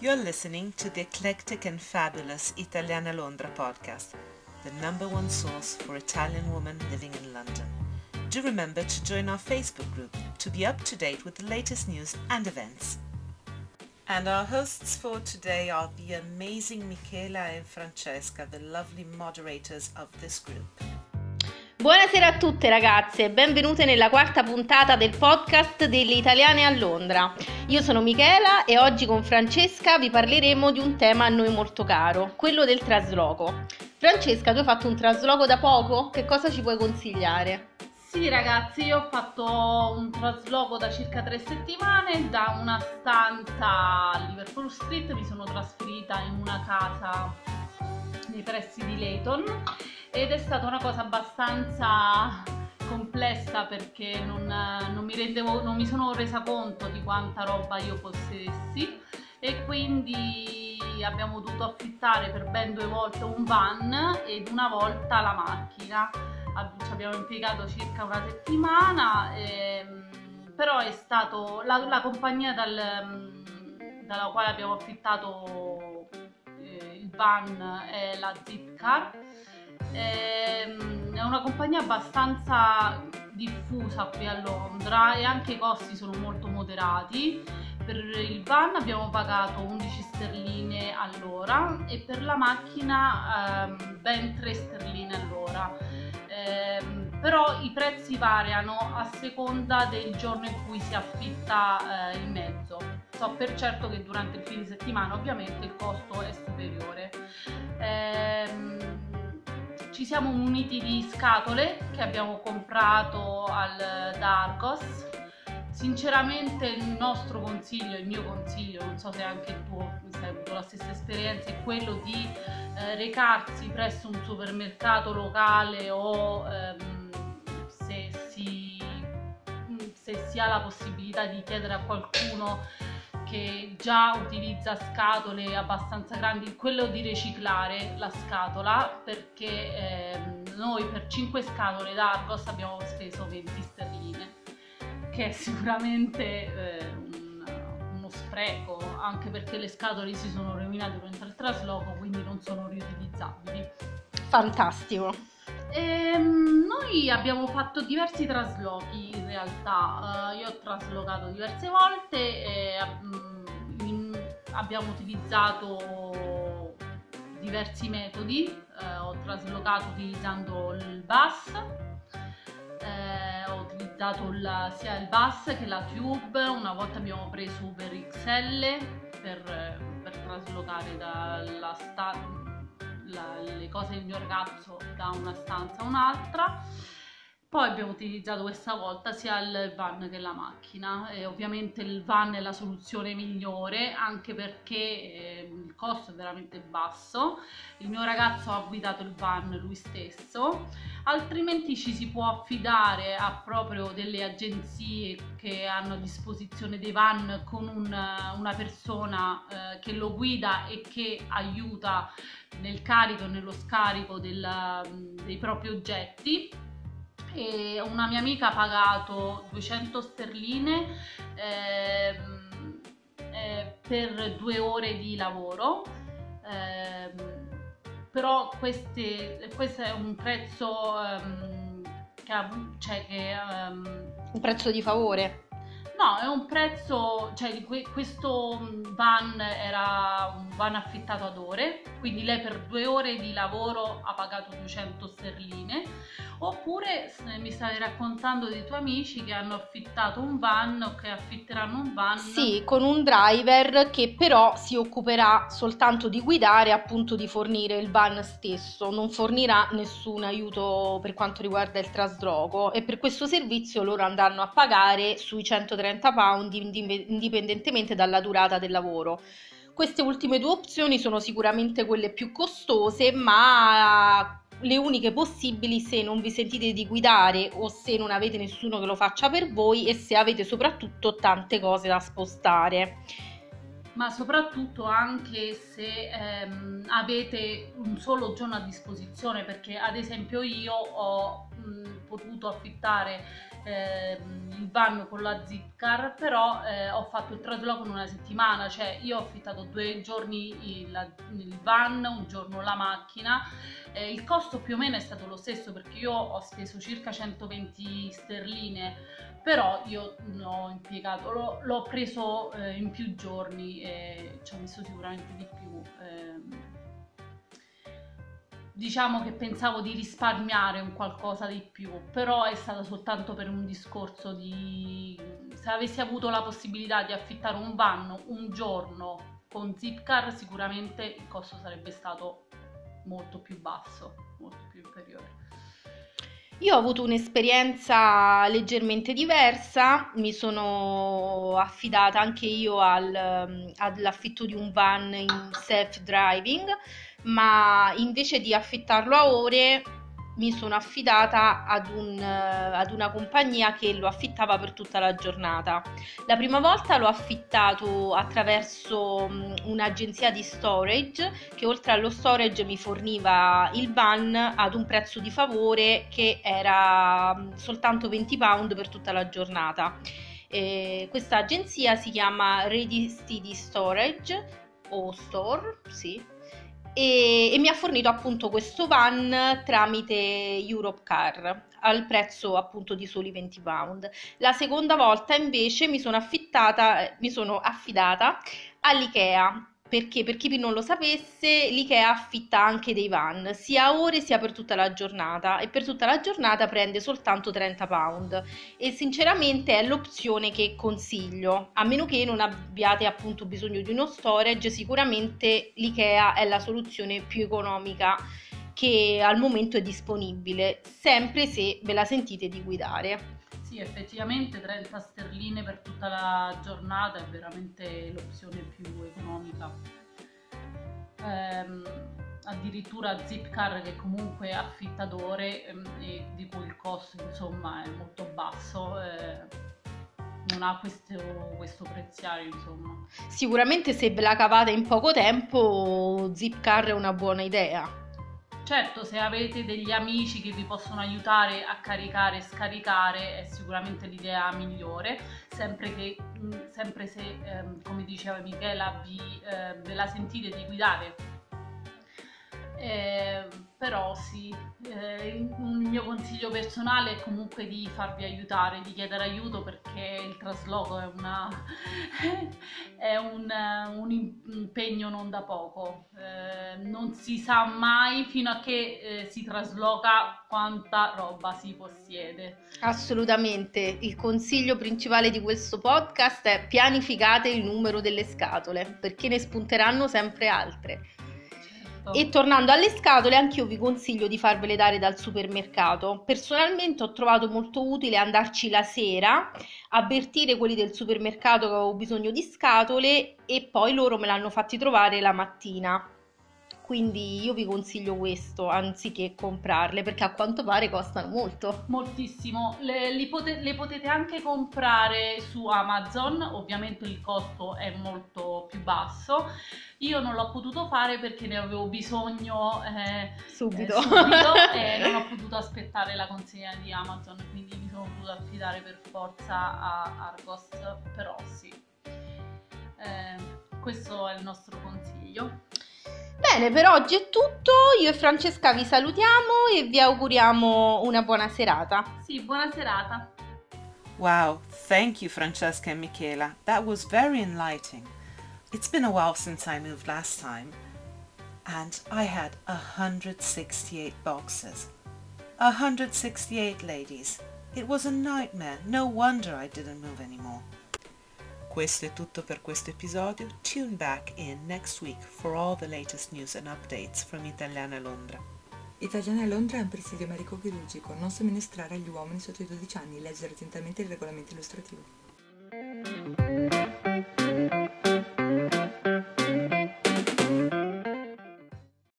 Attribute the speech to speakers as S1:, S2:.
S1: You're listening to the eclectic and fabulous Italiana Londra podcast, the number one source for Italian women living in London. Do remember to join our Facebook group to be up to date with the latest news and events. And our hosts for today are the amazing Michela and Francesca, the lovely moderators of this group.
S2: Buonasera a tutte ragazze benvenute nella quarta puntata del podcast delle italiane a Londra. Io sono Michela e oggi con Francesca vi parleremo di un tema a noi molto caro, quello del trasloco. Francesca, tu hai fatto un trasloco da poco? Che cosa ci puoi consigliare?
S3: Sì ragazzi, io ho fatto un trasloco da circa tre settimane, da una stanza a Liverpool Street mi sono trasferita in una casa nei pressi di Leighton ed è stata una cosa abbastanza complessa perché non, non, mi rendevo, non mi sono resa conto di quanta roba io possedessi e quindi abbiamo dovuto affittare per ben due volte un van ed una volta la macchina. Ci abbiamo impiegato circa una settimana, ehm, però è stato la, la compagnia dal, dalla quale abbiamo affittato van è la Zipcar Ehm, è una compagnia abbastanza diffusa qui a Londra e anche i costi sono molto moderati. Per il van abbiamo pagato 11 sterline all'ora e per la macchina ehm, ben 3 sterline all'ora. Ehm, però i prezzi variano a seconda del giorno in cui si affitta eh, il mezzo. So per certo che durante il fine settimana ovviamente il costo è superiore. Ehm, ci siamo muniti di scatole che abbiamo comprato al, da Argos. Sinceramente il nostro consiglio, il mio consiglio, non so se anche tu hai avuto la stessa esperienza, è quello di eh, recarsi presso un supermercato locale o ehm, se, si, se si ha la possibilità di chiedere a qualcuno che già utilizza scatole abbastanza grandi, quello di riciclare la scatola perché ehm, noi per 5 scatole d'Argos abbiamo speso 20 sterline, che è sicuramente eh, un, uno spreco, anche perché le scatole si sono rovinate durante il trasloco, quindi non sono riutilizzabili.
S2: Fantastico.
S3: Ehm, noi abbiamo fatto diversi traslochi in realtà, uh, io ho traslocato diverse volte e um, abbiamo utilizzato diversi metodi, uh, ho traslocato utilizzando il bus, uh, ho utilizzato la, sia il bus che la tube, una volta abbiamo preso Uber XL per, per traslocare dalla stanza la, le cose del mio ragazzo da una stanza a un'altra. Poi abbiamo utilizzato questa volta sia il van che la macchina e ovviamente il van è la soluzione migliore anche perché eh, il costo è veramente basso. Il mio ragazzo ha guidato il van lui stesso, altrimenti ci si può affidare a proprio delle agenzie che hanno a disposizione dei van con un, una persona eh, che lo guida e che aiuta nel carico e nello scarico della, dei propri oggetti e una mia amica ha pagato 200 sterline eh, eh, per due ore di lavoro. Eh, però queste, questo è un prezzo ehm, che ha cioè che
S2: ehm, un prezzo di favore?
S3: No, è un prezzo, cioè questo van era un van affittato ad ore, quindi lei per due ore di lavoro ha pagato 200 sterline, oppure mi stavi raccontando dei tuoi amici che hanno affittato un van o che affitteranno un van.
S2: Sì, con un driver che però si occuperà soltanto di guidare, appunto di fornire il van stesso, non fornirà nessun aiuto per quanto riguarda il trasloco e per questo servizio loro andranno a pagare sui 130 30 pound indipendentemente dalla durata del lavoro. Queste ultime due opzioni sono sicuramente quelle più costose, ma le uniche possibili se non vi sentite di guidare o se non avete nessuno che lo faccia per voi e se avete soprattutto tante cose da spostare.
S3: Ma soprattutto anche se ehm, avete un solo giorno a disposizione perché ad esempio io ho mh, potuto affittare ehm, il van con la Zipcar, però eh, ho fatto il trasloco in una settimana, cioè io ho affittato due giorni il, il van, un giorno la macchina. Eh, il costo più o meno è stato lo stesso perché io ho speso circa 120 sterline, però io ho impiegato, l'ho, l'ho preso eh, in più giorni e ci ho messo sicuramente di più. Ehm, diciamo che pensavo di risparmiare un qualcosa di più, però è stato soltanto per un discorso di se avessi avuto la possibilità di affittare un van un giorno con Zipcar sicuramente il costo sarebbe stato molto più basso, molto più inferiore.
S2: Io ho avuto un'esperienza leggermente diversa, mi sono affidata anche io al, all'affitto di un van in self driving ma invece di affittarlo a ore mi sono affidata ad, un, ad, una compagnia che lo affittava per tutta la giornata. La prima volta l'ho affittato attraverso un'agenzia di storage che oltre allo storage mi forniva il van ad un prezzo di favore che era soltanto 20 pound per tutta la giornata. E questa agenzia si chiama Ready Steady Storage o Store, sì, e, e mi ha fornito appunto questo van tramite Europe Car al prezzo appunto di soli 20 pound. La seconda volta invece mi sono affittata, mi sono affidata all'IKEA perché? Per chi non lo sapesse l'IKEA affitta anche dei van sia ore sia per tutta la giornata e per tutta la giornata prende soltanto 30 pound. E sinceramente è l'opzione che consiglio a meno che non abbiate appunto bisogno di uno storage sicuramente l'IKEA è la soluzione più economica che al momento è disponibile sempre se ve la sentite di guidare
S3: sì, effettivamente 30 sterline per tutta la giornata è veramente l'opzione più economica. Ehm, addirittura Zipcar che comunque è affittatore ehm, e di cui il costo insomma è molto basso. Eh, non ha questo, questo preziario insomma.
S2: Sicuramente se ve la cavate in poco tempo Zipcar è una buona idea
S3: Certo, se avete degli amici che vi possono aiutare a caricare e scaricare è sicuramente l'idea migliore, sempre, che, sempre se, ehm, come diceva Michela, vi, eh, ve la sentite di guidare. Eh, però sì, eh, il mio consiglio personale è comunque di farvi aiutare, di chiedere aiuto perché il trasloco è, una, è un, un, impegno non da poco. Eh, non si sa mai fino a che eh, si trasloca quanta roba si possiede.
S2: Assolutamente, il consiglio principale di questo podcast è pianificate il numero delle scatole perché ne spunteranno sempre altre.
S3: Esatto.
S2: E tornando alle scatole, anch'io vi consiglio di farvele dare dal supermercato. Personalmente ho trovato molto utile andarci la sera, avvertire quelli del supermercato che avevo bisogno di scatole e poi loro me l'hanno fatti trovare la mattina. Quindi io vi consiglio questo anziché comprarle perché a quanto pare costano molto.
S3: Moltissimo. Le, pote- le, potete anche comprare su Amazon, ovviamente il costo è molto più basso. Io non l'ho potuto fare perché ne avevo bisogno eh,
S2: subito,
S3: eh, subito e non ho potuto aspettare la consegna di Amazon, quindi mi sono dovuta affidare per forza a Argos, però sì. Eh, questo è il nostro consiglio.
S2: Bene, per oggi è tutto. Io e Francesca vi salutiamo e vi auguriamo una buona serata.
S3: Sì, buona serata.
S1: Wow, thank you Francesca and Michela. That was very enlightening. It's been a while since I moved last time, and I had 168 boxes. 168 ladies. It was a nightmare. No wonder I didn't move anymore. Questo è tutto per questo episodio. Tune back in next week for all the latest news and updates from Italiana Londra.
S4: Italiana Londra è un presidio medico-chirurgico, non somministrare agli uomini sotto i 12 anni, leggere attentamente il regolamento illustrativo.